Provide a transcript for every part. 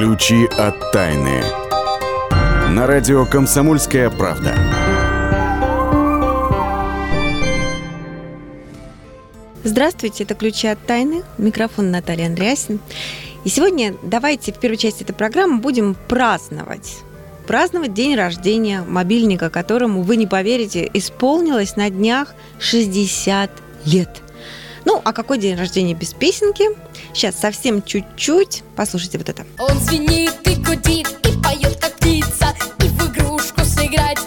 Ключи от тайны. На радио «Комсомольская правда». Здравствуйте, это «Ключи от тайны». Микрофон Наталья Андреасин. И сегодня давайте в первой части этой программы будем праздновать. Праздновать день рождения мобильника, которому, вы не поверите, исполнилось на днях 60 лет. Ну, а какой день рождения без песенки? Сейчас совсем чуть-чуть. Послушайте вот это. Он звенит и гудит, и поет, как птица, и в игрушку сыграть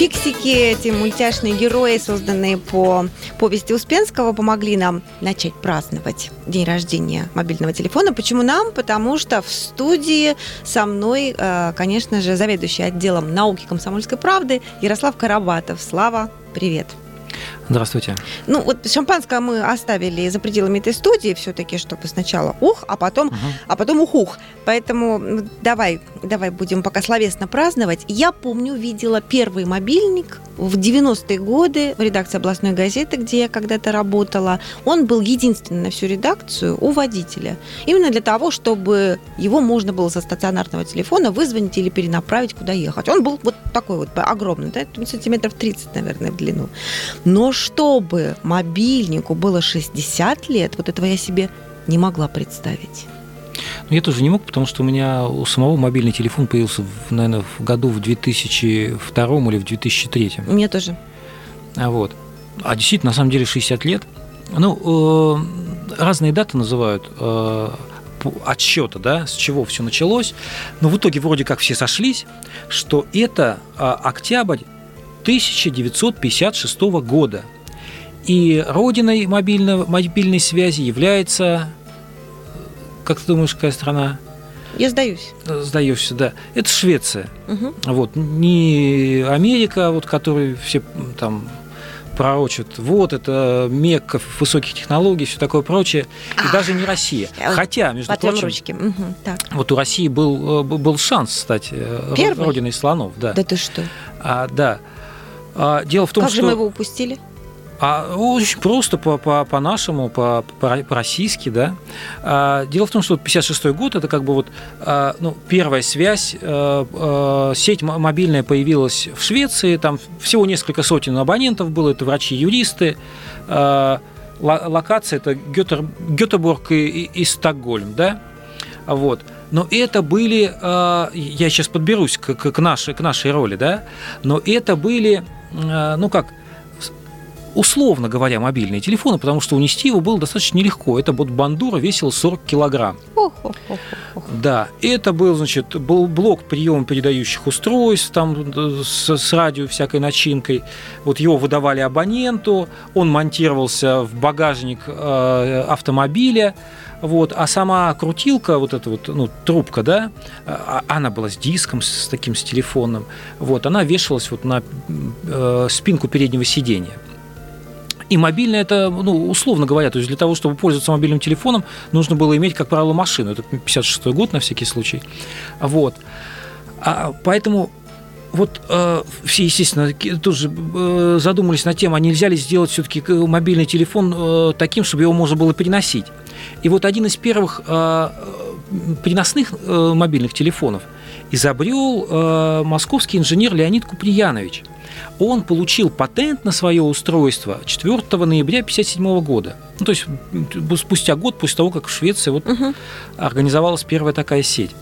фиксики, эти мультяшные герои, созданные по повести Успенского, помогли нам начать праздновать день рождения мобильного телефона. Почему нам? Потому что в студии со мной, э, конечно же, заведующий отделом науки комсомольской правды Ярослав Карабатов. Слава, привет. Здравствуйте. Ну, вот шампанское мы оставили за пределами этой студии все-таки, чтобы сначала ух, а потом, Мгм. а потом ухух. Поэтому давай, давай будем пока словесно праздновать. Я помню, видела первый мобильник в 90-е годы в редакции областной газеты, где я когда-то работала. Он был единственный на всю редакцию у водителя. Именно для того, чтобы его можно было со стационарного телефона вызвонить или перенаправить, куда ехать. Он был вот такой вот огромный, да, сантиметров 30, наверное, в длину. Но чтобы мобильнику было 60 лет, вот этого я себе не могла представить. Ну, я тоже не мог, потому что у меня у самого мобильный телефон появился, наверное, в году в 2002 или в 2003. У меня тоже. А вот. А действительно, на самом деле 60 лет. Ну, э, разные даты называют э, отсчета, да, с чего все началось. Но в итоге вроде как все сошлись, что это э, октябрь 1956 года. И родиной мобильного, мобильной связи является, как ты думаешь, какая страна? Я сдаюсь. Сдаешься, да. Это Швеция. Мгм. Вот, не Америка, вот, который все там пророчат, вот, это мекка высоких технологий, все такое прочее, и даже не Россия. а вот Хотя, между прочим, ручки. Мгм, Так. вот у России был, э, был шанс стать э, Первый? родиной слонов, да. Да ты что? А, да. А, дело в том, как что... же мы его упустили? А, очень просто по, по, по-нашему, по, по- по-российски, да. А, дело в том, что вот 56 год это как бы вот а, ну, первая связь. э, сеть мо- мобильная появилась в Швеции, там всего несколько сотен абонентов было, это врачи-юристы. А, ло- локация это Гетер, Гетеборг и, и- и Стокгольм, да. Вот. Но это были, э, я сейчас подберусь к, к- нашей, к нашей роли, да, но это были, э, ну как, условно говоря, мобильные телефоны, потому что унести его было достаточно нелегко. Это вот бандура весила 40 килограмм. Ох-ох-ох-ох. Да, это был, значит, был блок приема передающих устройств там э, с, с радио всякой начинкой. Вот его выдавали абоненту, он монтировался в багажник э, автомобиля. Вот, а сама крутилка, вот эта вот, ну, трубка, да, а- она была с диском, с таким, с телефонным, вот, она вешалась вот на э, спинку переднего сиденья. И мобильное это, ну, условно говоря, то есть для того, чтобы пользоваться мобильным телефоном, нужно было иметь, как правило, машину. Это 56 год на всякий случай. Вот. А, поэтому вот э, все, естественно, тоже э, задумались над тем, а нельзя ли сделать все-таки мобильный телефон э, таким, чтобы его можно было переносить. И вот один из первых э, э, переносных э, мобильных телефонов изобрел э, московский инженер Леонид Куприянович. Он получил патент на свое устройство 4 ноября 1957 года. Ну, то есть спустя год после того, как в Швеции вот Мгм. организовалась первая такая сеть.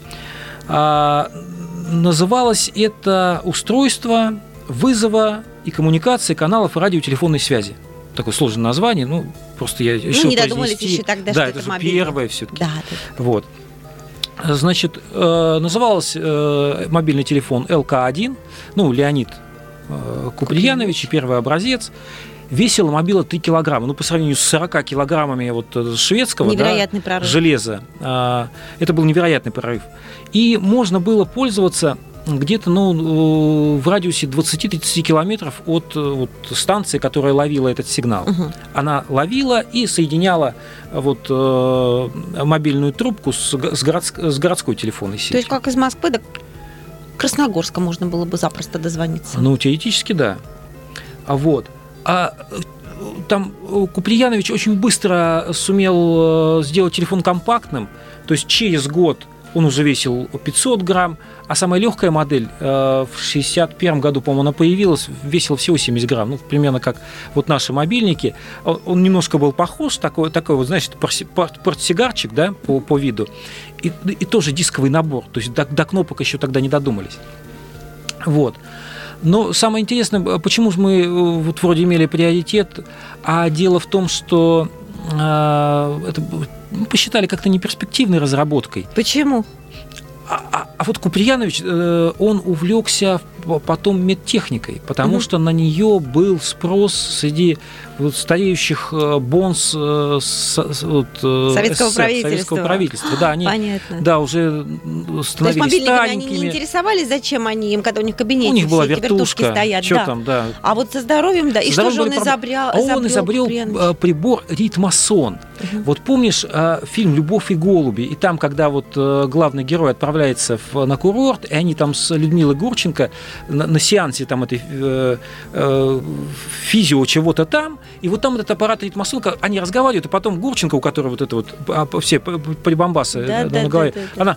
А, называлось это устройство вызова и коммуникации каналов радиотелефонной связи. Такое сложное название, ну, просто я решил не додумались произнести. еще тогда, да, что это, это мобильный. первое все-таки. Да, да. Вот. Значит, э, назывался э, мобильный телефон ЛК-1, ну, Леонид э, Куприянович, первый образец. Весила мобила 3 килограмма. Ну, по сравнению с 40 килограммами вот шведского да, прорыв. железа, а, это был невероятный прорыв. И можно было пользоваться где-то ну, э, в радиусе 20-30 километров от э, вот, станции, которая ловила этот сигнал. Мгм. Она ловила и соединяла вот, э, мобильную трубку с, с, городск- с городской телефонной сетью. То есть как из Москвы до Красногорска можно было бы запросто дозвониться. Ну, теоретически, да. А вот. А э, там э, Куприянович очень быстро сумел э, сделать телефон компактным, то есть через год он уже весил 500 грамм, а самая легкая модель э, в 61 году, по-моему, она появилась, весила всего 70 грамм, ну, примерно как вот наши мобильники. Он, он немножко был похож, такой, такой вот, пор- портсигарчик, да, по, по виду, и, и тоже дисковый набор, то есть до, до кнопок еще тогда не додумались. Вот. Но самое интересное, э, почему же мы э, вот вроде имели приоритет, а дело в том, что э, это мы посчитали как-то неперспективной разработкой. Почему? А, а- а вот Куприянович, э, он увлекся потом медтехникой, потому Мгм. что на нее был спрос среди вот стареющих э, бонс э, вот, э, Советского СССР, правительства. советского правительства. Да, они Понятно. да, уже м, То есть становились мобильниками они не старенькими. интересовались, зачем они им, когда у них в кабинете У них была вертушка, стоят. что да. там, да. А вот со здоровьем, да. И Здоровьем что же он изобрел? А он изобрел э, прибор ритмосон. Мгм. Вот помнишь фильм «Любовь и голуби», и там, когда вот главный герой отправляется в- на курорт, и они там с Людмилой Гурченко на, на сеансе там этой э, э, физио чего-то там, и вот там этот аппарат ритмосон, ка- они разговаривают, и потом Гурченко, у которой вот это вот а, все прибамбасы Да, э, да, на да, голове, да, да. она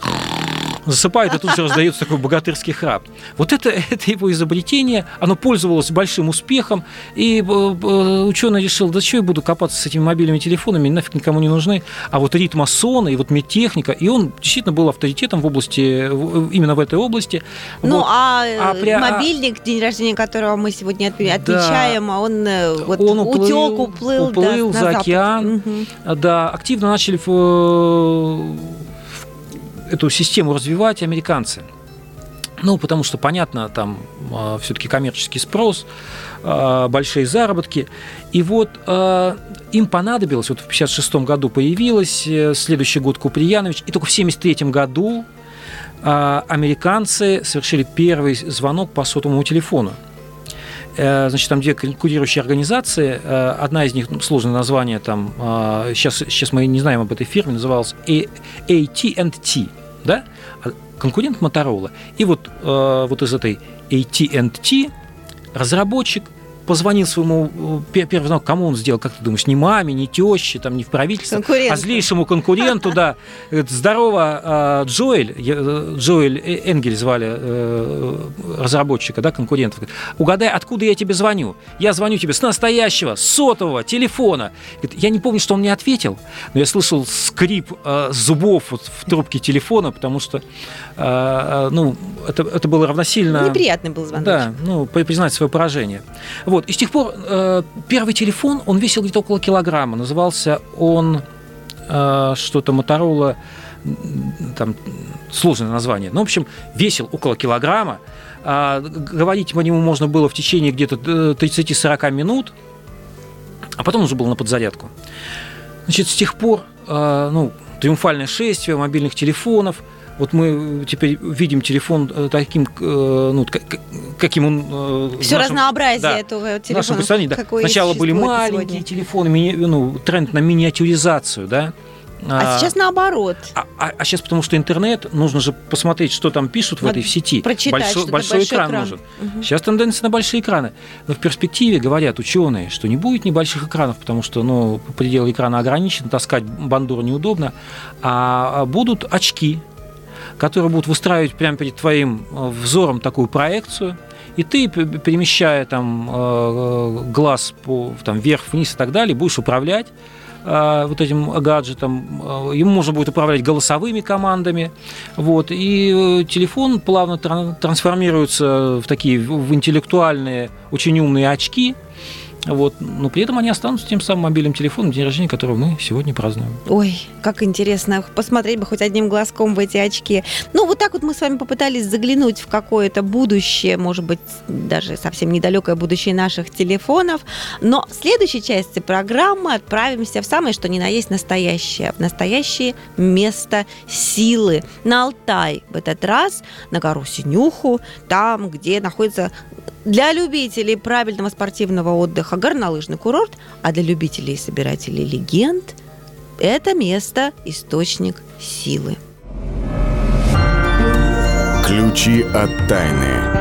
засыпает, и тут же раздается такой богатырский храп. Вот это, это его изобретение, оно пользовалось большим успехом, и ученый решил, да что я буду копаться с этими мобильными телефонами, нафиг никому не нужны. А вот ритмосона и вот медтехника, и он действительно был авторитетом в области, в- именно в этой области. Ну, Вот. а, э, А при- а- мобильник, день рождения которого мы сегодня отме- Да. отмечаем, а он, э, вот Он уплыл, утек, уплыл, да, уплыл на за запад. океан. Мгм. Да, активно начали э, эту систему развивать американцы. Ну, потому что, понятно, там все-таки коммерческий спрос, э, большие заработки. И вот э, им понадобилось, вот в 1956 году появилась, э, следующий год Куприянович, и только в 1973 году э, американцы совершили первый звонок по сотовому телефону. Э, Значит, там две конкурирующие организации. Э, Одна из них, ну, сложное название, там, э, сейчас, сейчас мы не знаем об этой фирме, называлась AT&T, да? А Конкурент Motorola. И вот, э, вот из этой AT&T разработчик позвонил своему э, пе- первый звонок, кому он сделал, как ты думаешь, не маме, не теще, там, не в правительство, а злейшему конкуренту, да. Говорит, Здорово, э, Джоэль, э, Джоэль Э- Энгель звали э, разработчика, да, конкурентов. Говорит, Угадай, откуда я тебе звоню? Я звоню тебе с настоящего сотового телефона. Говорит, Я не помню, что он мне ответил, но я слышал скрип э, зубов вот в трубке телефона, потому что, э, э, ну, это, это было равносильно... Неприятный был звонок. Да, ну, при- признать свое поражение. Вот, и с тех пор э, первый телефон, он весил где-то около килограмма. Назывался он э, что-то Моторола, там сложное название. Ну, в общем, весил около килограмма. Г- говорить по нему можно было в течение где-то э, 30-40 минут, а потом уже был на подзарядку. Значит, с тех пор, э, ну, триумфальное шествие мобильных телефонов. Вот мы теперь видим телефон э, таким, э, ну, как- каким он... э, Все нашем- разнообразие да, этого телефона. да. Сначала были маленькие сегодня. телефоны, мини- ну, тренд на миниатюризацию, да. А сейчас наоборот. а, а- а сейчас, потому что интернет, нужно же посмотреть, что там пишут в Надо этой сети. прочитать большой, большой большой экран, экран. нужен. Мгм. Сейчас тенденция на большие экраны. Но в перспективе говорят ученые, что не будет небольших экранов, потому что ну, предел экрана ограничен, таскать бандуру неудобно, а будут очки, которые будут выстраивать прямо перед твоим э, взором такую проекцию, и ты, перемещая там э, глаз по, там, вверх-вниз и так далее, будешь управлять э, вот этим гаджетом. Э, Ему можно будет управлять голосовыми командами. Вот, и э, телефон плавно тран- трансформируется в такие в интеллектуальные, очень умные очки. Вот. Но при этом они останутся тем самым мобильным телефоном, день рождения которого мы сегодня празднуем. Ой, как интересно. Посмотреть бы хоть одним глазком в эти очки. Ну, вот так вот мы с вами попытались заглянуть в какое-то будущее, может быть, даже совсем недалекое будущее наших телефонов. Но в следующей части программы отправимся в самое что ни на есть настоящее. В настоящее место силы. На Алтай в этот раз, на гору Синюху, там, где находится для любителей правильного спортивного отдыха горнолыжный курорт, а для любителей и собирателей легенд это место – источник силы. Ключи от тайны.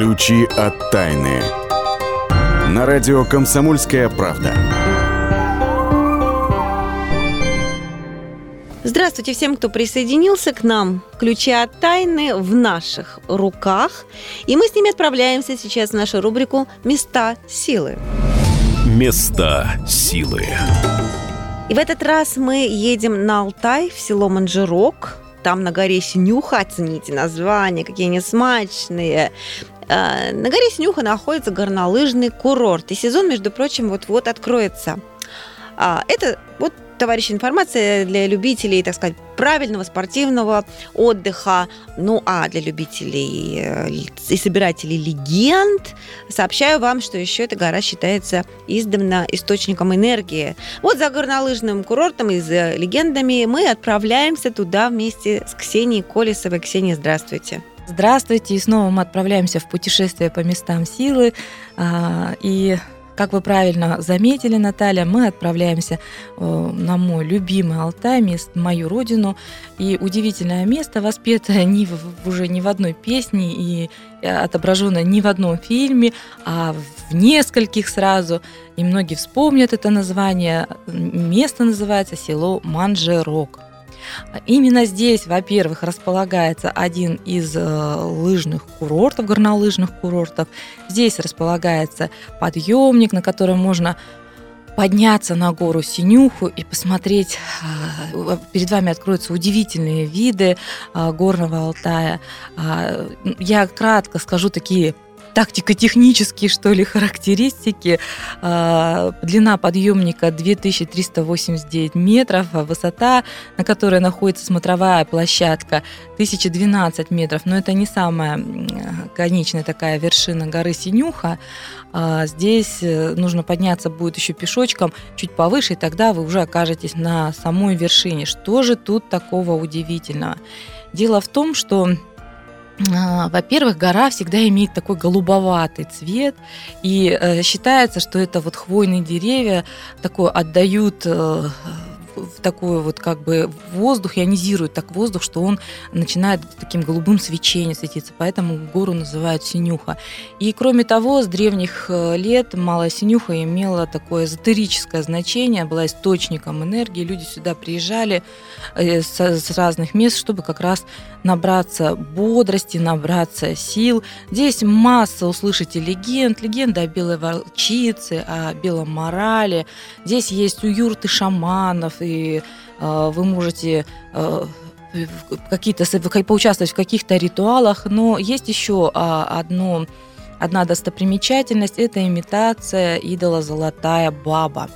Ключи от тайны. На радио «Комсомольская правда». Здравствуйте всем, кто присоединился к нам. Ключи от тайны в наших руках. И мы с ними отправляемся сейчас в нашу рубрику «Места силы». Места силы. И в этот раз мы едем на Алтай, в село Манжирок. Там на горе Синюха, оцените название, какие они смачные. Э, На горе Синюха находится горнолыжный курорт. И сезон, между прочим, вот-вот откроется. А, Это вот, товарищи, информация для любителей, так сказать, правильного спортивного отдыха. Ну, а для любителей э, и собирателей легенд сообщаю вам, что еще эта гора считается издавна источником энергии. Вот за горнолыжным курортом и за легендами мы отправляемся туда вместе с Ксенией Колесовой. Ксения, здравствуйте. Здравствуйте, и снова мы отправляемся в путешествие по местам силы. А, И, как вы правильно заметили, Наталья, мы отправляемся э, на мой любимый Алтай, мест- мою родину. И удивительное место, воспетое ни в- уже ни в одной песне и отображенное ни в одном фильме, а в нескольких сразу. И многие вспомнят это название. Место называется село Манжерок. Именно здесь, во-первых, располагается один из э, лыжных курортов, горнолыжных курортов. Здесь располагается подъемник, на котором можно подняться на гору Синюху и посмотреть, э, перед вами откроются удивительные виды э, горного Алтая. А, Я кратко скажу такие тактико-технические, что ли, характеристики. А, Длина подъемника 2389 метров, а высота, на которой находится смотровая площадка, 1012 метров. Но это не самая конечная такая вершина горы Синюха. А, Здесь э, нужно подняться будет еще пешочком чуть повыше, и тогда вы уже окажетесь на самой вершине. Что же тут такого удивительного? Дело в том, что во-первых, гора всегда имеет такой голубоватый цвет, и э, считается, что это вот хвойные деревья такое отдают э, в такой вот как бы воздух, ионизирует так воздух, что он начинает таким голубым свечением светиться, поэтому гору называют Синюха. И кроме того, с древних э, лет Малая Синюха имела такое эзотерическое значение, была источником энергии, люди сюда приезжали э, с, разных мест, чтобы как раз набраться бодрости, набраться сил. Здесь масса услышите легенд, легенда о белой волчице, о белом морале. Здесь есть юрты шаманов, и э, вы можете э, какие-то поучаствовать в каких-то ритуалах, но есть еще а, одно, одна достопримечательность – это имитация идола Золотая Баба.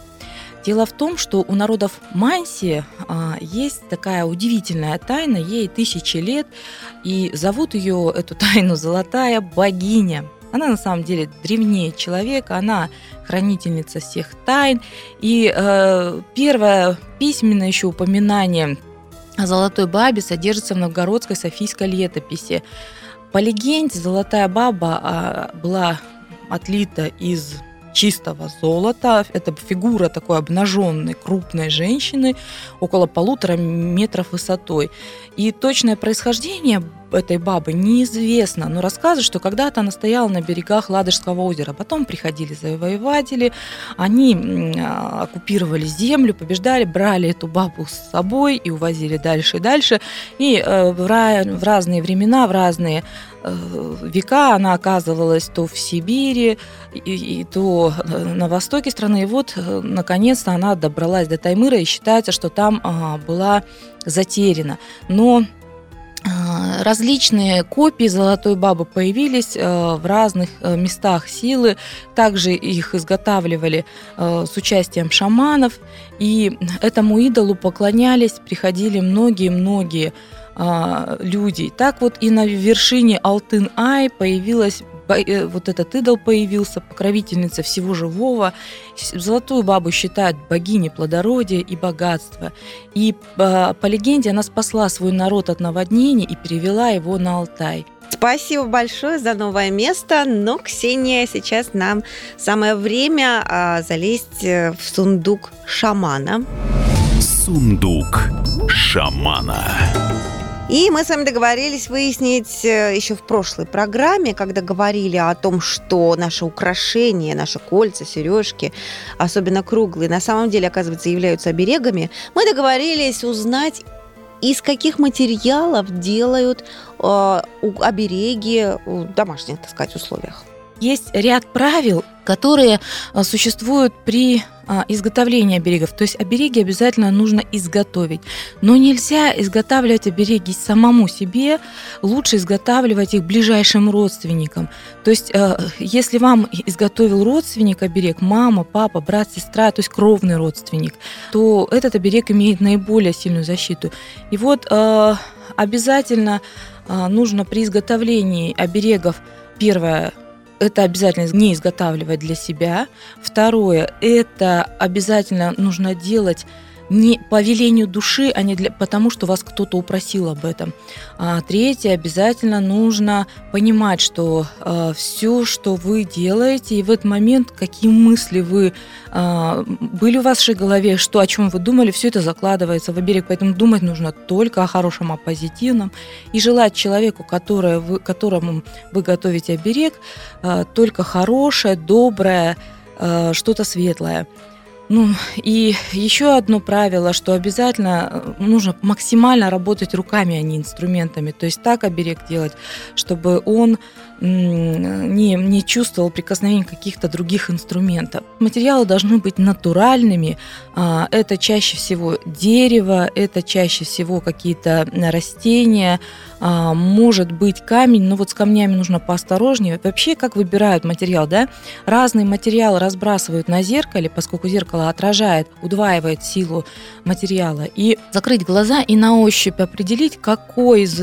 Дело в том, что у народов Манси а, есть такая удивительная тайна, ей тысячи лет, и зовут ее, эту тайну, Золотая Богиня. Она на самом деле древнее человека, она хранительница всех тайн. И э, первое письменное еще упоминание о Золотой Бабе содержится в новгородской Софийской летописи. По легенде, Золотая Баба а, была отлита из чистого золота. Это фигура такой обнаженной, крупной женщины, около полутора метров высотой. И точное происхождение этой бабы неизвестно, но рассказывают, что когда-то она стояла на берегах Ладожского озера. Потом приходили завоеватели, они а, оккупировали землю, побеждали, брали эту бабу с собой и увозили дальше и дальше. И э, в, ра- в разные времена, в разные э, века она оказывалась то в Сибири, и, и то э, на востоке страны. И вот, наконец-то, она добралась до Таймыра, и считается, что там а, была затеряна. Но Различные копии Золотой Бабы появились э, в разных э, местах силы. Также их изготавливали э, с участием шаманов. И этому идолу поклонялись, приходили многие-многие а, люди. Так вот и на вершине Алтын-Ай появилась вот этот идол появился, покровительница всего живого. Золотую бабу считают богиней плодородия и богатства. И по, по легенде она спасла свой народ от наводнений и перевела его на Алтай. Спасибо большое за новое место. Но, Ксения, сейчас нам самое время а, залезть э, в сундук шамана. Сундук шамана. И мы с вами договорились выяснить э, еще в прошлой программе, когда говорили о том, что наши украшения, наши кольца, сережки, особенно круглые, на самом деле, оказывается, являются оберегами. Мы договорились узнать, из каких материалов делают э, обереги в домашних, так сказать, условиях. Есть ряд правил, которые а, существуют при а, изготовлении оберегов. То есть обереги обязательно нужно изготовить. Но нельзя изготавливать обереги самому себе, лучше изготавливать их ближайшим родственникам. То есть э, если вам изготовил родственник оберег, мама, папа, брат, сестра, то есть кровный родственник, то этот оберег имеет наиболее сильную защиту. И вот обязательно нужно при изготовлении оберегов первое это обязательно не изготавливать для себя. Второе, это обязательно нужно делать не по велению души, а не для, потому, что вас кто-то упросил об этом. А третье, обязательно нужно понимать, что все, что вы делаете, и в этот момент, какие мысли вы а, были в вашей голове, что о чем вы думали, все это закладывается в оберег. Поэтому думать нужно только о хорошем, о позитивном. И желать человеку, которое вы, которому вы готовите оберег, а, только хорошее, доброе, а, что-то светлое. Ну, и еще одно правило, что обязательно нужно максимально работать руками, а не инструментами. То есть так оберег делать, чтобы он не, не чувствовал прикосновения каких-то других инструментов. Материалы должны быть натуральными. А, Это чаще всего дерево, это чаще всего какие-то растения, а, может быть камень, но вот с камнями нужно поосторожнее. Вообще, как выбирают материал, да? Разные материалы разбрасывают на зеркале, поскольку зеркало отражает, удваивает силу материала. И закрыть глаза и на ощупь определить, какой из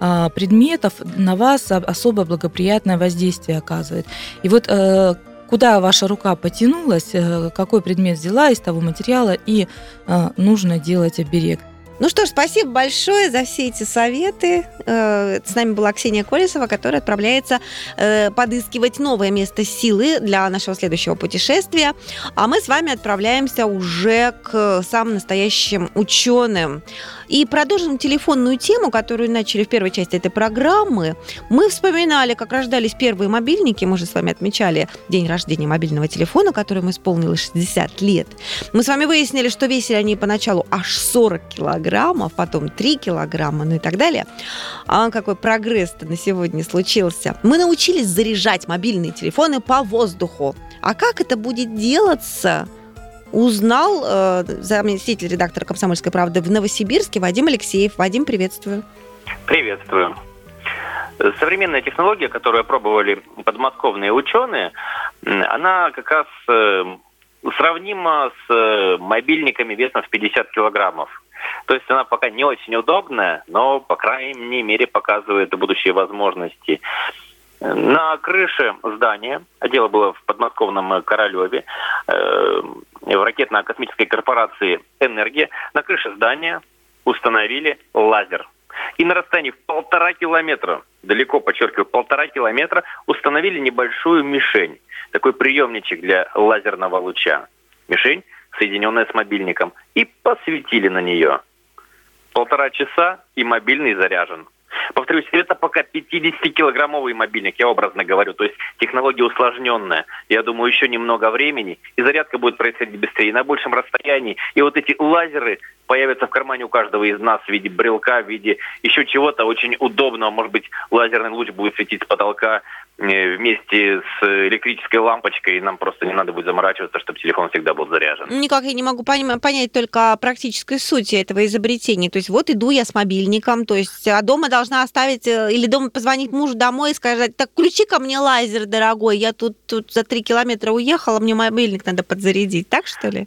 а, предметов на вас особо благоприятное воздействие оказывает. И вот э, куда ваша рука потянулась, э, какой предмет взяла из того материала, и э, нужно делать оберег. Ну что ж, спасибо большое за все эти советы. С нами была Ксения Колесова, которая отправляется подыскивать новое место силы для нашего следующего путешествия. А мы с вами отправляемся уже к самым настоящим ученым. И продолжим телефонную тему, которую начали в первой части этой программы. Мы вспоминали, как рождались первые мобильники. Мы же с вами отмечали день рождения мобильного телефона, которому исполнилось 60 лет. Мы с вами выяснили, что весили они поначалу аж 40 килограммов, потом 3 килограмма, ну и так далее. А какой прогресс-то на сегодня случился. Мы научились заряжать мобильные телефоны по воздуху. А как это будет делаться? Узнал э, заместитель редактора «Комсомольской правды» в Новосибирске Вадим Алексеев. Вадим, приветствую. Приветствую. Современная технология, которую опробовали подмосковные ученые, она как раз э, сравнима с э, мобильниками весом в 50 килограммов. То есть она пока не очень удобная, но, по крайней мере, показывает будущие возможности. На крыше здания, а дело было в подмосковном Королеве, э, в ракетно-космической корпорации «Энергия», на крыше здания установили лазер. И на расстоянии в полтора километра, далеко, подчеркиваю, полтора километра, установили небольшую мишень. Такой приемничек для лазерного луча. Мишень, соединенная с мобильником. И посветили на нее. Полтора часа, и мобильный заряжен. Повторюсь, это пока 50-килограммовый мобильник, я образно говорю. То есть технология усложненная. Я думаю, еще немного времени, и зарядка будет происходить быстрее, на большем расстоянии. И вот эти лазеры появятся в кармане у каждого из нас в виде брелка, в виде еще чего-то очень удобного. Может быть, лазерный луч будет светить с потолка вместе с электрической лампочкой, и нам просто не надо будет заморачиваться, чтобы телефон всегда был заряжен. Никак я не могу понять только практической сути этого изобретения. То есть вот иду я с мобильником, то есть а дома должна оставить, или дома позвонить мужу домой и сказать, так включи ко мне лазер, дорогой, я тут, тут за три километра уехала, мне мобильник надо подзарядить. Так что ли?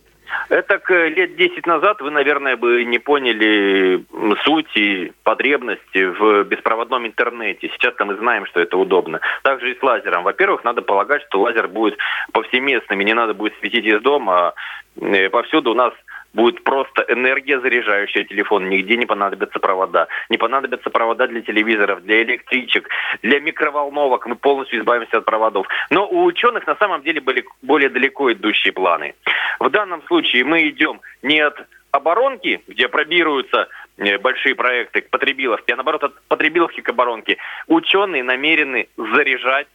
Это лет 10 назад вы, наверное, бы не поняли м, суть и потребности в беспроводном интернете. Сейчас-то мы знаем, что это удобно. Также и с лазером. Во-первых, надо полагать, что лазер будет повсеместным, и не надо будет светить из дома. Э, Повсюду у нас будет просто энергия, заряжающая телефон. Нигде не понадобятся провода. Не понадобятся провода для телевизоров, для электричек, для микроволновок. Мы полностью избавимся от проводов. Но у ученых на самом деле были более далеко идущие планы. В данном случае мы идем не от оборонки, где пробируются э, большие проекты к потребиловке, а наоборот от потребиловки к оборонке. Ученые намерены заряжать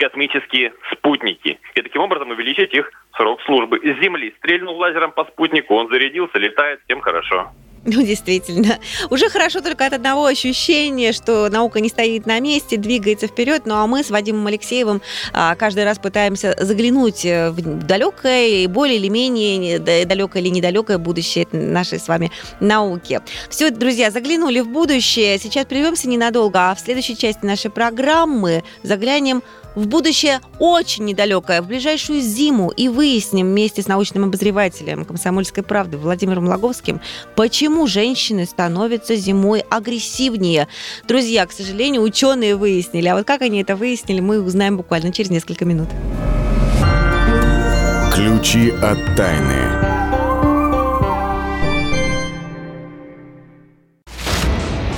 космические спутники. И таким образом увеличить их срок службы. С Земли стрельнул лазером по спутнику, он зарядился, летает, всем хорошо. Ну, действительно. Уже хорошо только от одного ощущения, что наука не стоит на месте, двигается вперед. Ну, а мы с Вадимом Алексеевым а, каждый раз пытаемся заглянуть э, в далекое, более или менее да, далекое или недалекое будущее нашей с вами науки. Все, друзья, заглянули в будущее. Сейчас прервемся ненадолго, а в следующей части нашей программы заглянем в будущее очень недалекое, в ближайшую зиму, и выясним вместе с научным обозревателем «Комсомольской правды» Владимиром Логовским, почему женщины становятся зимой агрессивнее. Друзья, к сожалению, ученые выяснили, а вот как они это выяснили, мы узнаем буквально через несколько минут. Ключи от тайны.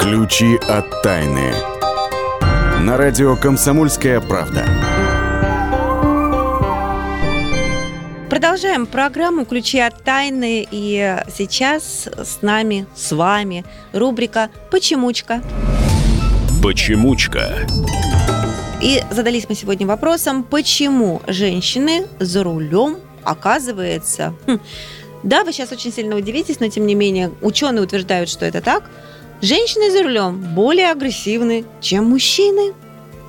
Ключи от тайны. На радио «Комсомольская правда». Продолжаем программу «Ключи от тайны». И сейчас с нами, с вами рубрика «Почемучка». Почемучка. И задались мы сегодня вопросом, почему женщины за рулем оказывается... Хм, да, вы сейчас очень сильно удивитесь, но тем не менее ученые утверждают, что это так. Женщины за рулем более агрессивны, чем мужчины.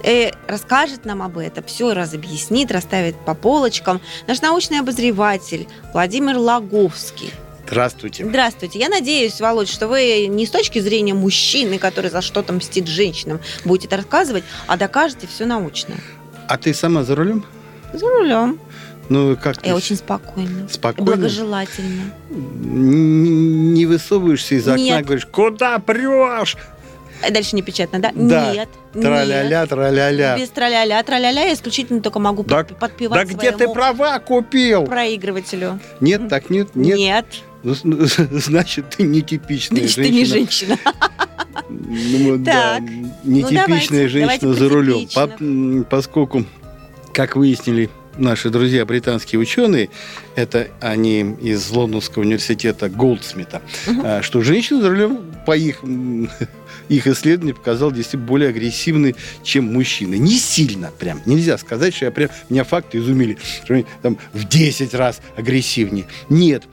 Э, расскажет нам об этом, все разобъяснит, расставит по полочкам наш научный обозреватель Владимир Лаговский. Здравствуйте. Здравствуйте. Я надеюсь, Володь, что вы не с точки зрения мужчины, который за что-то мстит женщинам, будете рассказывать, а докажете все научно. А ты сама за рулем? За рулем. Ну, как Я ты очень спокойно. спокойно? Благожелательно. Н- Не высовываешься из окна, Нет. говоришь, куда прешь? А Дальше не печатно, да? Да. Нет. Траля-ля, траля-ля. Без траля-ля, траля-ля я исключительно только могу под- подпевать Да где ты права купил? проигрывателю. Нет, так нет, нет. Нет. Ну, с- Значит, ты нетипичная Значит, ты женщина. не женщина. Ну, да, Так. нетипичная давайте, женщина давайте за рулем. По- поскольку, как выяснили наши друзья британские ученые, это они из Лондонского университета Голдсмита, а, что женщины за рулем, по их, их исследованию, показал действительно более агрессивны, чем мужчины. Не сильно прям. Нельзя сказать, что я прям, меня факты изумили, что они там в 10 раз агрессивнее. Нет.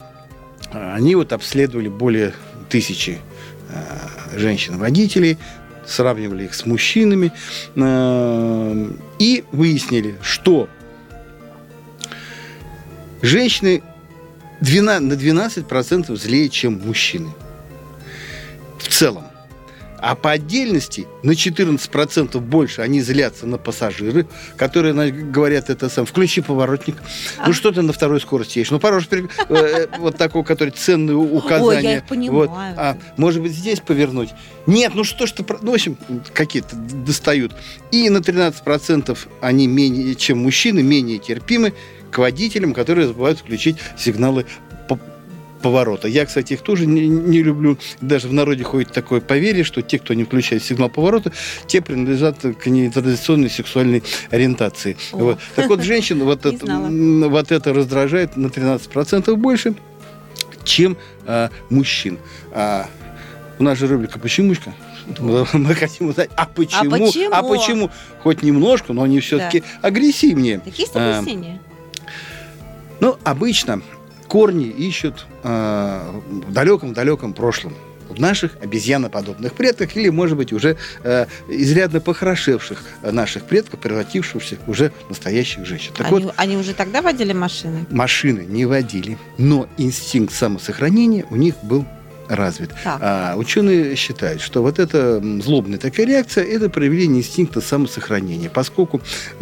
Они вот обследовали более тысячи а, женщин-водителей, сравнивали их с мужчинами э, и выяснили, что женщины 12 на 12% злее, чем мужчины. В целом. А по отдельности на 14% больше они злятся на пассажиры, которые говорят это сам. Включи поворотник. Ну что ты на второй скорости едешь? Ну пере- э, э, вот такого, который ценные указания. Ой, я их понимаю. Вот. А может быть здесь повернуть? Нет, ну что ж ты... Ну, в общем, какие-то достают. И на 13% они менее, чем мужчины, менее терпимы к водителям, которые забывают включить сигналы по- поворота. Я, кстати, их тоже не, не люблю. Даже в народе ходит такое поверье, что те, кто не включает сигнал поворота, те принадлежат к нетрадиционной сексуальной ориентации. О. Вот. Так вот, женщин вот это, вот это раздражает на 13% больше, чем а, мужчин. А, у нас же рубрика «Почемучка». Мы хотим узнать, а почему? почему? А почему? Хоть немножко, но они все-таки агрессивнее. Так есть А, Но обычно корни ищут э, в далеком-далеком прошлом. В наших обезьяноподобных предках или, может быть, уже э, изрядно похорошевших наших предков, превратившихся уже в настоящих женщин. Так Они, вот, они уже тогда водили машины? машины не водили, но инстинкт самосохранения у них был развит. Так. А ученые считают, что вот эта злобная такая реакция – это проявление инстинкта самосохранения, поскольку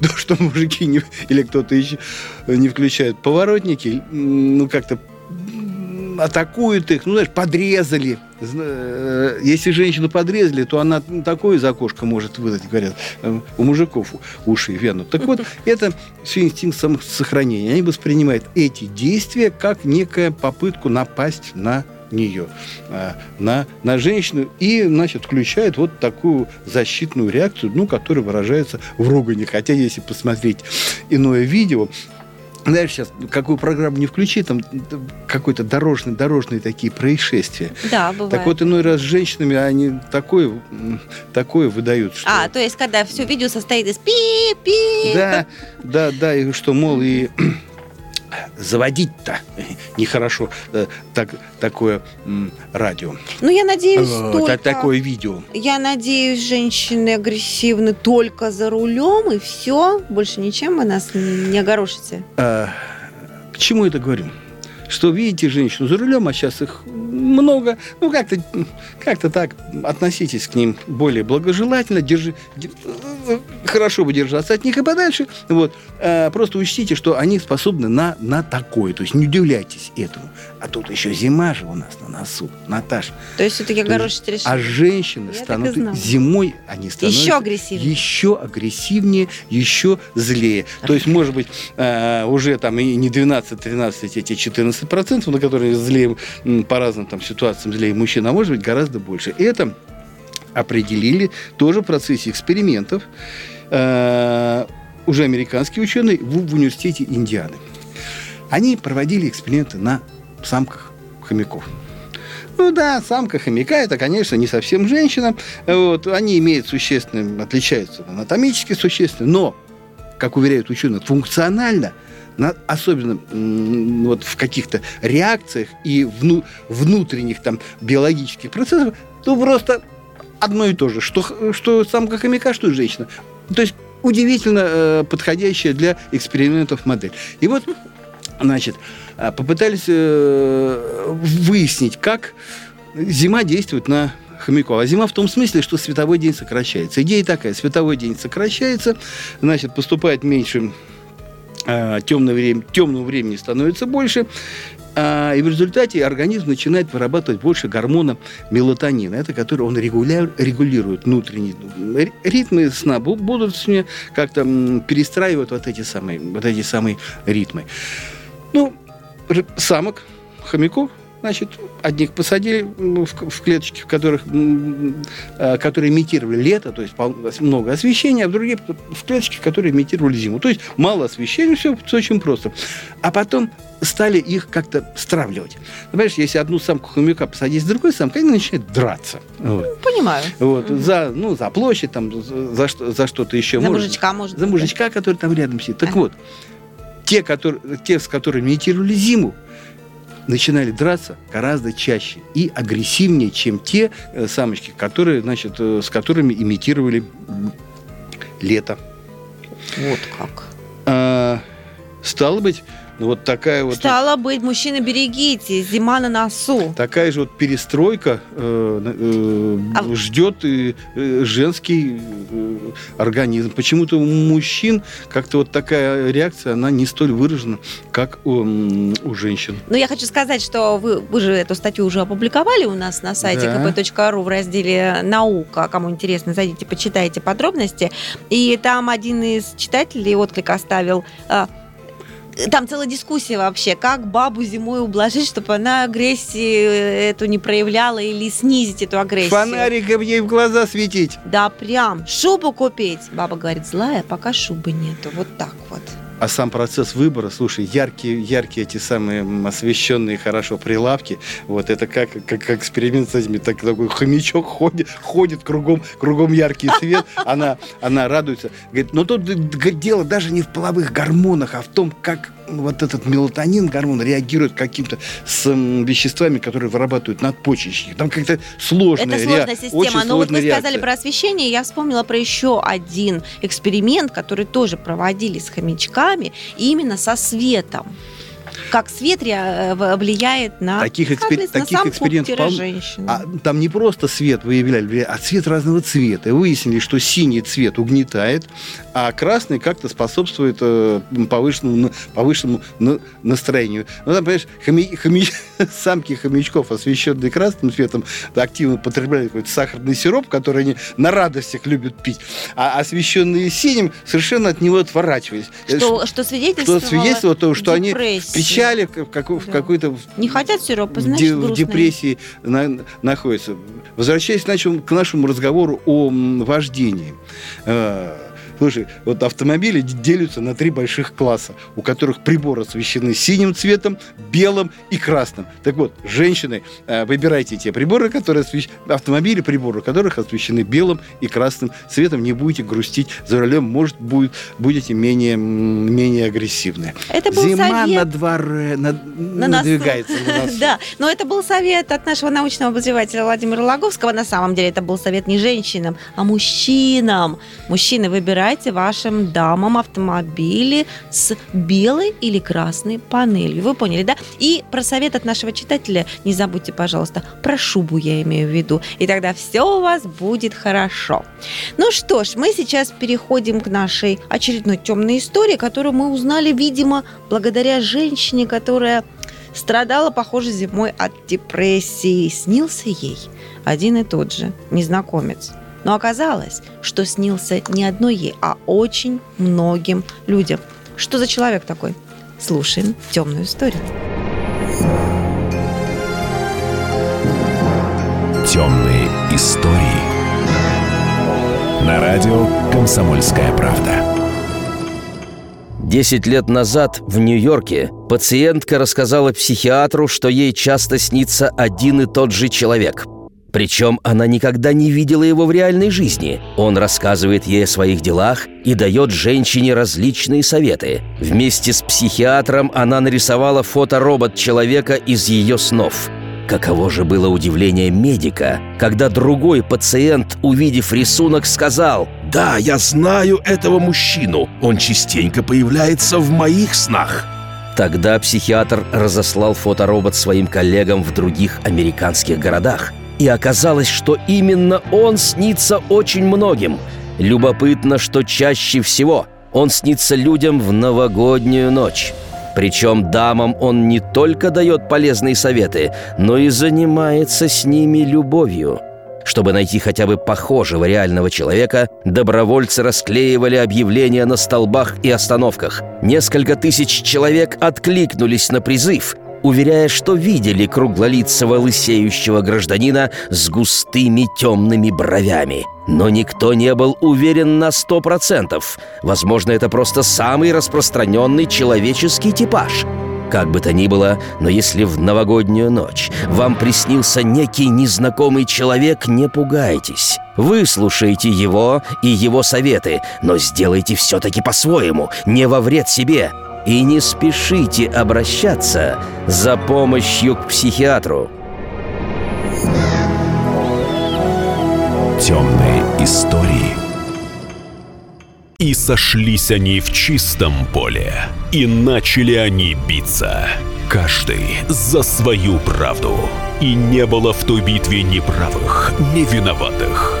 то, что мужики не- или кто-то еще не включают поворотники, ну как-то атакуют их, ну, знаешь, подрезали. Э, Если женщину подрезали, то она такое из окошка может выдать, говорят, э, у мужиков уши вянут. Так вот, это все инстинкт самосохранения. Они воспринимают эти действия как некая попытку напасть на нее, а, на, на женщину, и, значит, включает вот такую защитную реакцию, ну, которая выражается в ругане. Хотя, если посмотреть иное видео, знаешь, сейчас какую программу не включи, там какой-то дорожный, дорожные такие происшествия. Да, бывает. Так вот, иной раз с женщинами они такое, такое выдают, что... А, то есть, когда все видео состоит из пи-пи. Да, да, да, и что, мол, и заводить-то нехорошо э, так, такое радио. Ну, я надеюсь, Э, только... та- такое видео. Я надеюсь, женщины агрессивны только за рулем, и все. Больше ничем вы нас не огорошите. А, к чему это говорю? Что видите женщину за рулем, а сейчас их много, ну как-то как так относитесь к ним более благожелательно, держи, де- хорошо бы держаться от них и подальше. Вот. А, просто учтите, что они способны на, на такое. То есть не удивляйтесь этому. А тут еще зима же у нас на носу, Наташ. То есть, все-таки огорошить решили. А женщины Я знала. зимой, они становятся Еще агрессивнее. еще агрессивнее, еще злее. То есть, может быть, э, уже там и не 12, 13, эти 14 процентов, на которые злее по разным там ситуациям злее мужчин, а может быть гораздо больше. Это определили тоже в процессе экспериментов э, уже американские ученые в, в университете Индианы. Они проводили эксперименты на самках хомяков. Ну да, самка хомяка это, конечно, не совсем женщина. Вот, они имеют существенные, отличаются анатомически существенно, но, как уверяют ученые, функционально, на- особенно вот в каких-то реакциях и вну- внутренних там биологических процессах, то просто одно и то же, что, что самка хомяка, что женщина. То есть удивительно э, подходящая для экспериментов модель. И вот Значит, а, попытались э, выяснить, как зима действует на хомяков. А зима в том смысле, что световой день сокращается. Идея такая, световой день сокращается, значит, поступает меньше э, темного, времени, темного времени становится больше, а, и в результате организм начинает вырабатывать больше гормона мелатонина, это который он регуля- регулирует внутренние ритмы сна, ними как-то перестраивать вот эти самые, вот эти самые ритмы. Ну, самок, хомяков, значит, одних посадили м, в, в клеточки, в которых, э, которые имитировали лето, то есть много освещения, а в другие в клеточки, которые имитировали зиму. То есть мало освещения, все, очень просто. А потом стали их как-то стравливать. Понимаешь, если одну самку хомяка посадить с другой самкой, они начинают драться. Вот. Понимаю. Вот, за, ну, за площадь, там, за, за что- за что-то еще. За Может- мужичка, может За мужичка, который там рядом сидит. Так Ага. вот, те, которые, те, с которыми имитировали зиму, начинали драться гораздо чаще и агрессивнее, чем те э, самочки, которые, значит, э, с которыми имитировали лето. Вот как. А, стало быть, вот такая вот... Стало быть, мужчины, берегите, зима на носу. Такая же вот перестройка э, э, А- ждет э, женский э, организм. Почему-то у мужчин как-то вот такая реакция, она не столь выражена, как у, у женщин. Но я хочу сказать, что вы, вы же эту статью уже опубликовали у нас на сайте Да. kp.ru в разделе «Наука». Кому интересно, зайдите, почитайте подробности. И там один из читателей отклик оставил... Там целая дискуссия вообще, как бабу зимой ублажить, чтобы она агрессии э, эту не проявляла или снизить эту агрессию. Фонариком ей в глаза светить. Да, прям. Шубу купить. Баба говорит, злая, пока шубы нету. Вот так вот. А сам процесс выбора, слушай, яркие, яркие эти самые освещенные хорошо прилавки, вот это как, как, как эксперимент с этими, так, такой хомячок ходит, ходит кругом, кругом яркий свет, она, она радуется. Говорит, но тут говорит, дело даже не в половых гормонах, а в том, как вот этот мелатонин гормон реагирует каким-то с м, веществами, которые вырабатывают надпочечники. Там как-то сложная, Это сложная rea- система. очень Но вот вы сложная сказали реакция. про освещение, я вспомнила про еще один эксперимент, который тоже проводили с хомячками, именно со светом. Как свет ре- э, влияет на, Таких, экспер- таких самку экспериментов полно. женщины. А там не просто свет выявляли, а цвет разного цвета. И выяснили, что синий цвет угнетает, а красный как-то способствует э, повышенному, повышенному на- настроению. Ну, там, понимаешь, хоми- хоми- самки хомячков, освещенные красным цветом, активно потребляли какой-то сахарный сироп, который они на радостях любят пить, а освещенные синим совершенно от него отворачивались. Э, что, что что свидетельствовало свидетельствовало о том, что они в. Печали, в, в Да. какой-то Не хотят сиропа, в значит, де- в депрессии на- находится. Возвращаясь к нашему, к нашему разговору о вождении. Э, Слушай, вот автомобили делятся на три больших класса, у которых приборы освещены синим цветом, белым и красным. Так вот, женщины, э, выбирайте те приборы, которые освещ... автомобили, приборы которых освещены белым и красным цветом. Не будете грустить за рулем, может, будет, будете менее, менее агрессивны. Это был Зима совет. на дворе, на- На надвигается на носу. Да, но это был совет от нашего научного обозревателя Владимира Логовского. На самом деле это был совет не женщинам, а мужчинам. Мужчины, выбирайте вашим дамам автомобили с белой или красной панелью. Вы поняли, да? И про совет от нашего читателя не забудьте, пожалуйста, про шубу я имею в виду. И тогда все у вас будет хорошо. Ну что ж, мы сейчас переходим к нашей очередной темной истории, которую мы узнали, видимо, благодаря женщине, которая страдала, похоже, зимой от депрессии. Снился ей один и тот же незнакомец. Но оказалось, что снился не одной ей, а очень многим людям. Что за человек такой? Слушаем темную историю. Темные истории. На радио «Комсомольская правда». Десять лет назад в Нью-Йорке пациентка рассказала психиатру, что ей часто снится один и тот же человек. Причем она никогда не видела его в реальной жизни. Он рассказывает ей о своих делах и дает женщине различные советы. Вместе с психиатром она нарисовала фоторобот человека из ее снов. Каково же было удивление медика, когда другой пациент, увидев рисунок, сказал Да, я знаю этого мужчину. Он частенько появляется в моих снах. Тогда психиатр разослал фоторобот своим коллегам в других американских городах. И оказалось, что именно он снится очень многим. Любопытно, что чаще всего он снится людям в новогоднюю ночь. Причем дамам он не только дает полезные советы, но и занимается с ними любовью. Чтобы найти хотя бы похожего реального человека, добровольцы расклеивали объявления на столбах и остановках. Несколько тысяч человек откликнулись на призыв, уверяя, что видели круглолицего лысеющего гражданина с густыми темными бровями. Но никто не был уверен на сто процентов. Возможно, это просто самый распространенный человеческий типаж. Как бы то ни было, но если в новогоднюю ночь вам приснился некий незнакомый человек, не пугайтесь. Выслушайте его и его советы, но сделайте все-таки по-своему, не во вред себе. И не спешите обращаться за помощью к психиатру. Темные истории. И сошлись они в чистом поле, и начали они биться. Каждый за свою правду. И не было в той битве ни правых, ни виноватых.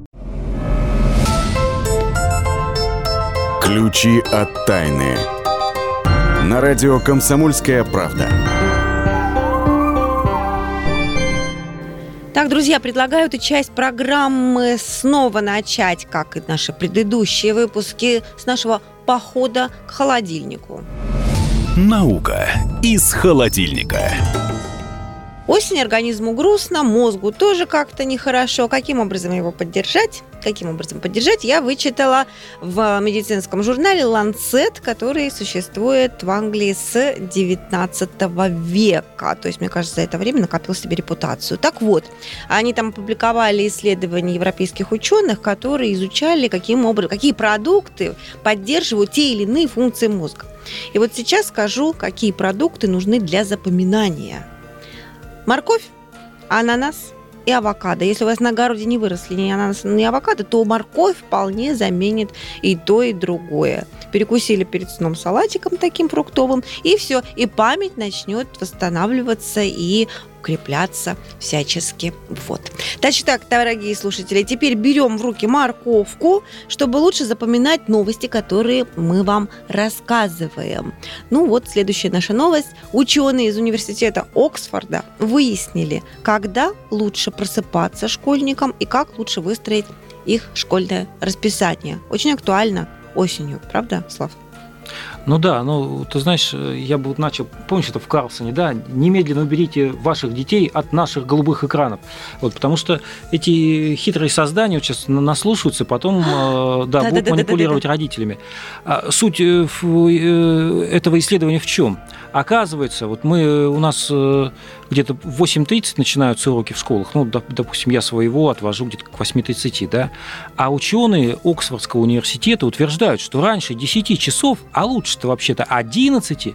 Ключи от тайны. На радио «Комсомольская правда». Так, друзья, предлагаю эту часть программы снова начать, как и наши предыдущие выпуски, с нашего похода к холодильнику. Наука из холодильника. Осень организму грустно, мозгу тоже как-то нехорошо. Каким образом его поддержать? Каким образом поддержать, я вычитала в медицинском журнале Lancet, который существует в Англии с 19 века. То есть, мне кажется, за это время накопил себе репутацию. Так вот, они там опубликовали исследования европейских ученых, которые изучали, каким образом, какие продукты поддерживают те или иные функции мозга. И вот сейчас скажу, какие продукты нужны для запоминания – Морковь, ананас и авокадо. Если у вас на огороде не выросли ни ананас, ни авокадо, то морковь вполне заменит и то, и другое. Перекусили перед сном салатиком таким фруктовым, и все, и память начнет восстанавливаться и укрепляться всячески. Вот. Значит так, дорогие слушатели, теперь берем в руки морковку, чтобы лучше запоминать новости, которые мы вам рассказываем. Ну вот, следующая наша новость. Ученые из университета Оксфорда выяснили, когда лучше просыпаться школьникам и как лучше выстроить их школьное расписание. Очень актуально осенью, правда, Слав? Ну да, ну ты знаешь, я бы вот начал, помнишь, это в Карлсоне, да, немедленно уберите ваших детей от наших голубых экранов. Вот, потому что эти хитрые создания вот сейчас наслушаются, потом э, да, будут манипулировать родителями. А суть э, э, этого исследования в чем? Оказывается, вот мы у нас где-то в 8.30 начинаются уроки в школах, ну, допустим, я своего отвожу где-то к 8.30, да, а ученые Оксфордского университета утверждают, что раньше 10 часов, а лучше-то вообще-то 11,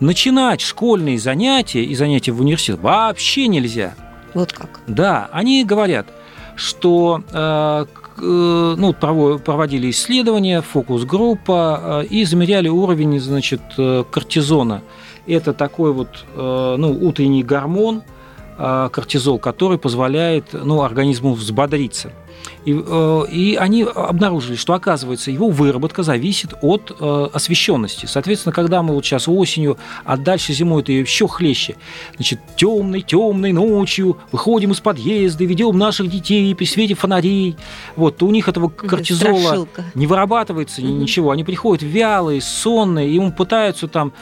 начинать школьные занятия и занятия в университете вообще нельзя. Вот как? Да, они говорят, что э, э ну, проводили исследования, фокус-группа, э, и замеряли уровень, значит, кортизона – это такой вот э, ну, утренний гормон, э, кортизол, который позволяет ну, организму взбодриться. И, э, и они обнаружили, что, оказывается, его выработка зависит от э, освещенности. Соответственно, когда мы вот сейчас осенью, а дальше зимой это еще хлеще, значит, темной, темной ночью выходим из подъезда, ведем наших детей при свете фонарей, вот, то у них этого кортизола Страшилка. не вырабатывается угу. ничего. Они приходят вялые, сонные, и им пытаются там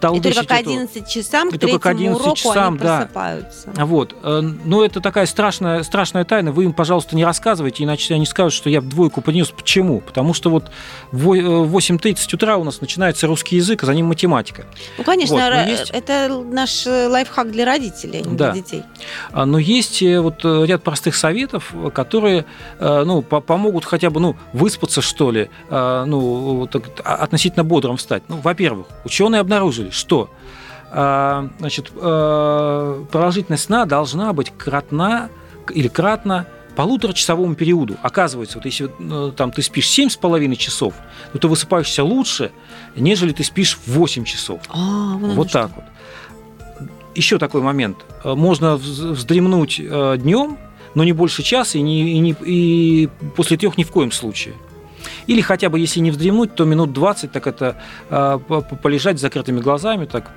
толдычить. И только к 11 эту... часам, к только к 11 уроку часам, они да. просыпаются. Вот. Э, но это такая страшная, страшная тайна. Вы им, пожалуйста, не рассказывайте, иначе они скажут, что я двойку принес. Почему? Потому что вот в 8.30 э, утра у нас начинается русский язык, а за ним математика. Ну, конечно, вот. есть... это наш лайфхак для родителей, а не да. для детей. А, но есть э, вот ряд простых советов, которые ну, помогут хотя бы ну, выспаться, что ли, ну, так, относительно бодрым встать. Ну, во-первых, ученые обнаружили, что значит, продолжительность сна должна быть кратна или кратна полуторачасовому периоду. Оказывается, вот если ну, там ты спишь 7,5 часов, то ты высыпаешься лучше, нежели ты спишь 8 часов. А, вот так вот. Еще такой момент. Можно вздремнуть э, днем, но не больше часа и, не, и, не, и после трех ни в коем случае. Или хотя бы, если не вздремнуть, то минут 20 так это э, полежать с закрытыми глазами, так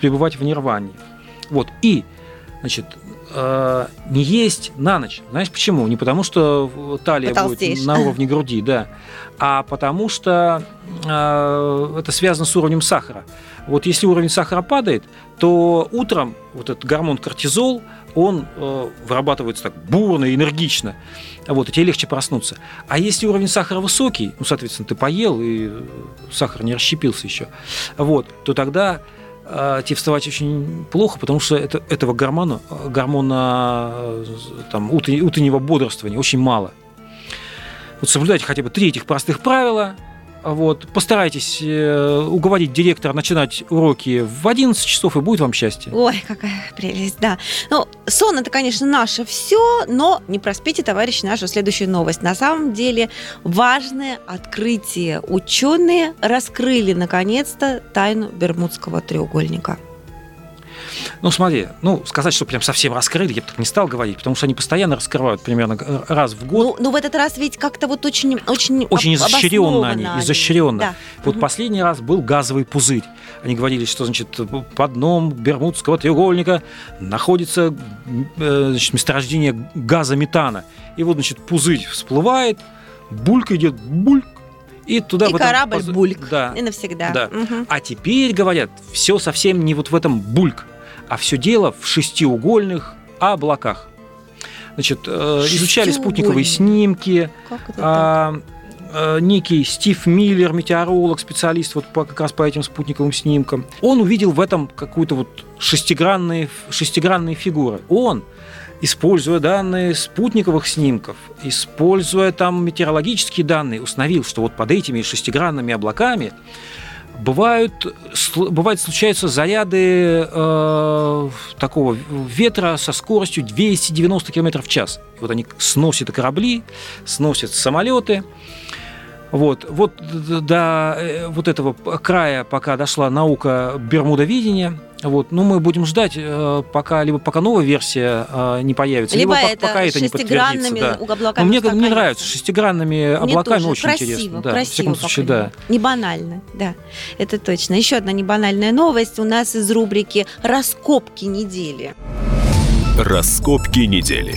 пребывать в нирване. Вот. И, значит, э, не есть на ночь. Знаешь почему? Не потому, что талия будет на уровне груди, да, а потому что э, это связано с уровнем сахара. Вот если уровень сахара падает, то утром вот этот гормон кортизол, он э, вырабатывается так бурно, энергично, вот, и тебе легче проснуться. А если уровень сахара высокий, ну, соответственно, ты поел, и сахар не расщепился еще, вот, то тогда тебе вставать очень плохо, потому что это, этого гормона, гормона там, утреннего бодрствования очень мало. Вот соблюдайте хотя бы три этих простых правила. Вот, постарайтесь э, уговорить директора начинать уроки в 11 часов, и будет вам счастье. Ой, какая прелесть, да. Ну, сон это, конечно, наше все, но не проспите, товарищи, нашу следующую новость. На самом деле важное открытие. Ученые раскрыли, наконец-то, тайну Бермудского треугольника. Ну, смотри, ну, сказать, что прям совсем раскрыли, я бы так не стал говорить, потому что они постоянно раскрывают примерно э, раз в год. Ну, ну в этот раз ведь как-то вот очень... Очень, Очень изощренно они, обоснованно изощренно. Да. Вот Мгм. последний раз был газовый пузырь. Они говорили, что, значит, под дном Бермудского треугольника находится э, значит, месторождение газа метана. И вот, значит, пузырь всплывает, булька идет, бульк, и туда И в этом корабль поз- бульк. Да. И навсегда. Да. Мгм. А теперь, говорят, все совсем не вот в этом бульк, а все дело в шестиугольных облаках. Значит, э, изучали спутниковые снимки, Как это так? а, э, некий Стив Миллер, метеоролог, специалист вот по, как раз по этим спутниковым снимкам, он увидел в этом какую-то вот шестигранные, шестигранные фигуры. Он, используя данные спутниковых снимков, используя там метеорологические данные, установил, что вот под этими шестигранными облаками бывают, бывает случаются заряды э, такого ветра со скоростью 290 км в час. Вот они сносят корабли, сносят самолеты. Вот, вот до э, вот этого края, пока дошла наука Бермудовидения, вот, ну, мы будем ждать, э, пока либо пока новая версия э, не появится, Либо либо, это пока это не подтвердится. шестигранными Да. облаками Но мне, мне нравится шестигранными Мне облаками тоже. очень красиво, интересно. Да, красиво, в всяком случае, да. Не банально, да, это точно. Еще одна небанальная новость у нас из рубрики «Раскопки недели». Раскопки недели.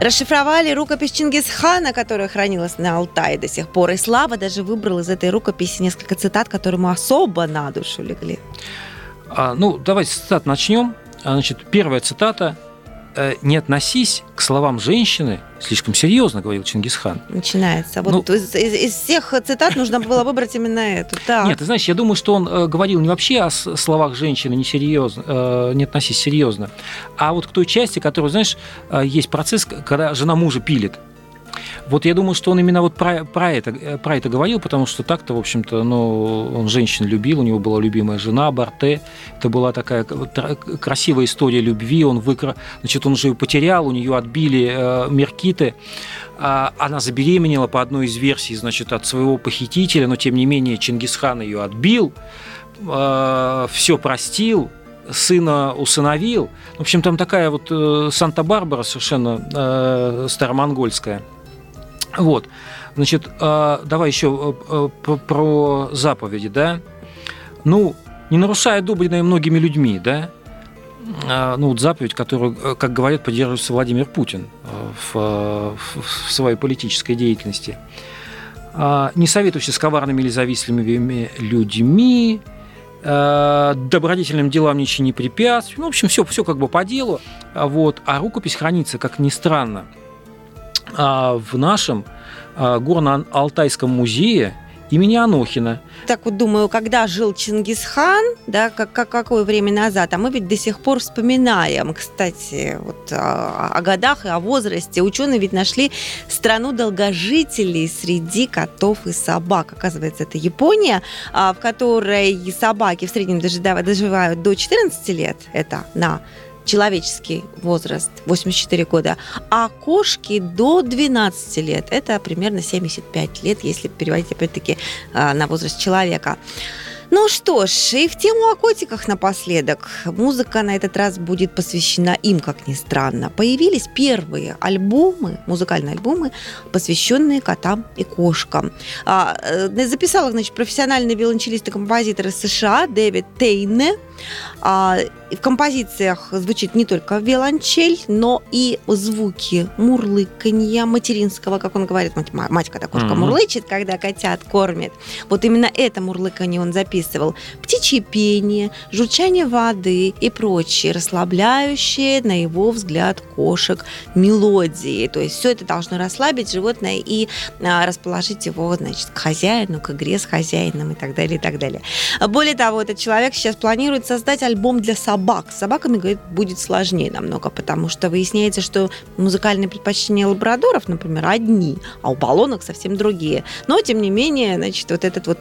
Расшифровали рукопись Чингисхана, которая хранилась на Алтае до сих пор. И Слава даже выбрал из этой рукописи несколько цитат, которые ему особо на душу легли. А, ну, давайте с цитат начнем. А, Значит, первая цитата. Э, «Не относись к словам женщины слишком серьезно», говорил Чингисхан. Начинается. Вот Ну- из, из- из всех цитат нужно было выбрать именно эту. Так. Нет, ты знаешь, я думаю, что он э, говорил не вообще о словах женщины не серьезно, э, не относись серьезно, а вот к той части, которая, знаешь, э, есть процесс, когда жена мужа пилит. Вот я думаю, что он именно вот про, про, это, э, про это говорил, потому что так-то, в общем-то, ну, он женщин любил, у него была любимая жена Барте. Это была такая красивая история любви. Он выкра... Значит, он же ее потерял, у нее отбили э, меркиты. А, Она забеременела по одной из версий, значит, от своего похитителя, но тем не менее Чингисхан ее отбил, все простил, сына усыновил. В общем, там такая вот э, Санта-Барбара совершенно э, старомонгольская. Вот. Значит, э, давай еще э, э, про заповеди, да. Ну, не нарушая одобренное многими людьми, да, а, ну, вот заповедь, которую, э, как говорят, поддерживается Владимир Путин в, в- своей политической деятельности. А, Не советуйся с коварными или завистливыми людьми, добродетельным делам ничего не препятствуй. Ну, в общем, все, все как бы по делу. А Вот. А рукопись хранится, как ни странно, а, в нашем а, горно-алтайском музее имени Анохина. Так вот думаю, когда жил Чингисхан, да, как, как какое время назад, а мы ведь до сих пор вспоминаем, кстати, вот о, о годах и о возрасте. Ученые ведь нашли страну долгожителей среди котов и собак. Оказывается, это Япония, а, в которой собаки в среднем доживают до 14 лет. Это на человеческий возраст 84 года, а кошки до 12 лет. Это примерно 75 лет, если переводить опять-таки а, на возраст человека. Ну что ж, и в тему о котиках напоследок. Музыка на этот раз будет посвящена им, как ни странно. Появились первые альбомы, музыкальные альбомы, посвященные котам и кошкам. А, э, записал их, значит, профессиональный виолончелист и композитор из США Дэвид Тейне. А, в композициях звучит не только виолончель, но и звуки мурлыканья материнского, как он говорит, мать, мать когда кошка Мгм. мурлычет, когда котят кормит. Вот именно это мурлыканье он записывал. Птичье пение, журчание воды и прочие расслабляющие, на его взгляд, кошек мелодии. То есть все это должно расслабить животное и а, расположить его, значит, к хозяину, к игре с хозяином и так далее, и так далее. Более того, этот человек сейчас планирует создать альбом для собак. С собаками, говорит, будет сложнее намного, потому что выясняется, что музыкальные предпочтения лабрадоров, например, одни, а у баллонок совсем другие. Но, тем не менее, значит, вот этот вот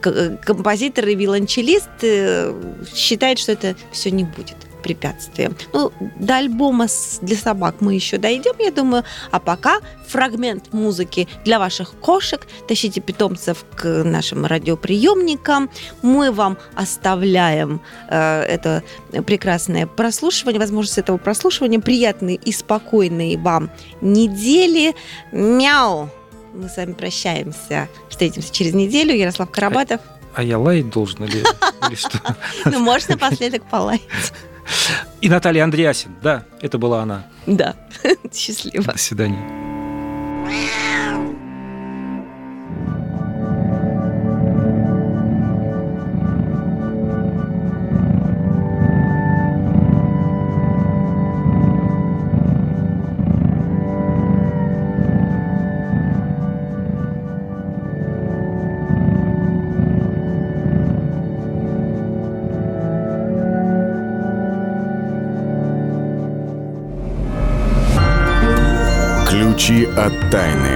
к- композитор и виолончелист э, считает, что это все не будет препятствием. Ну, до альбома для собак мы еще дойдем, я думаю. А пока фрагмент музыки для ваших кошек. Тащите питомцев к нашим радиоприемникам. Мы вам оставляем э, это прекрасное прослушивание, возможность этого прослушивания, приятной и спокойной вам недели. Мяу! Мы с вами прощаемся. Встретимся через неделю. Ярослав Карабатов. А я лаять должен или, или что? Ну, можешь напоследок полаять. И Наталья Андреасин, да, это была она. Да. Счастливо. До свидания. Тайны.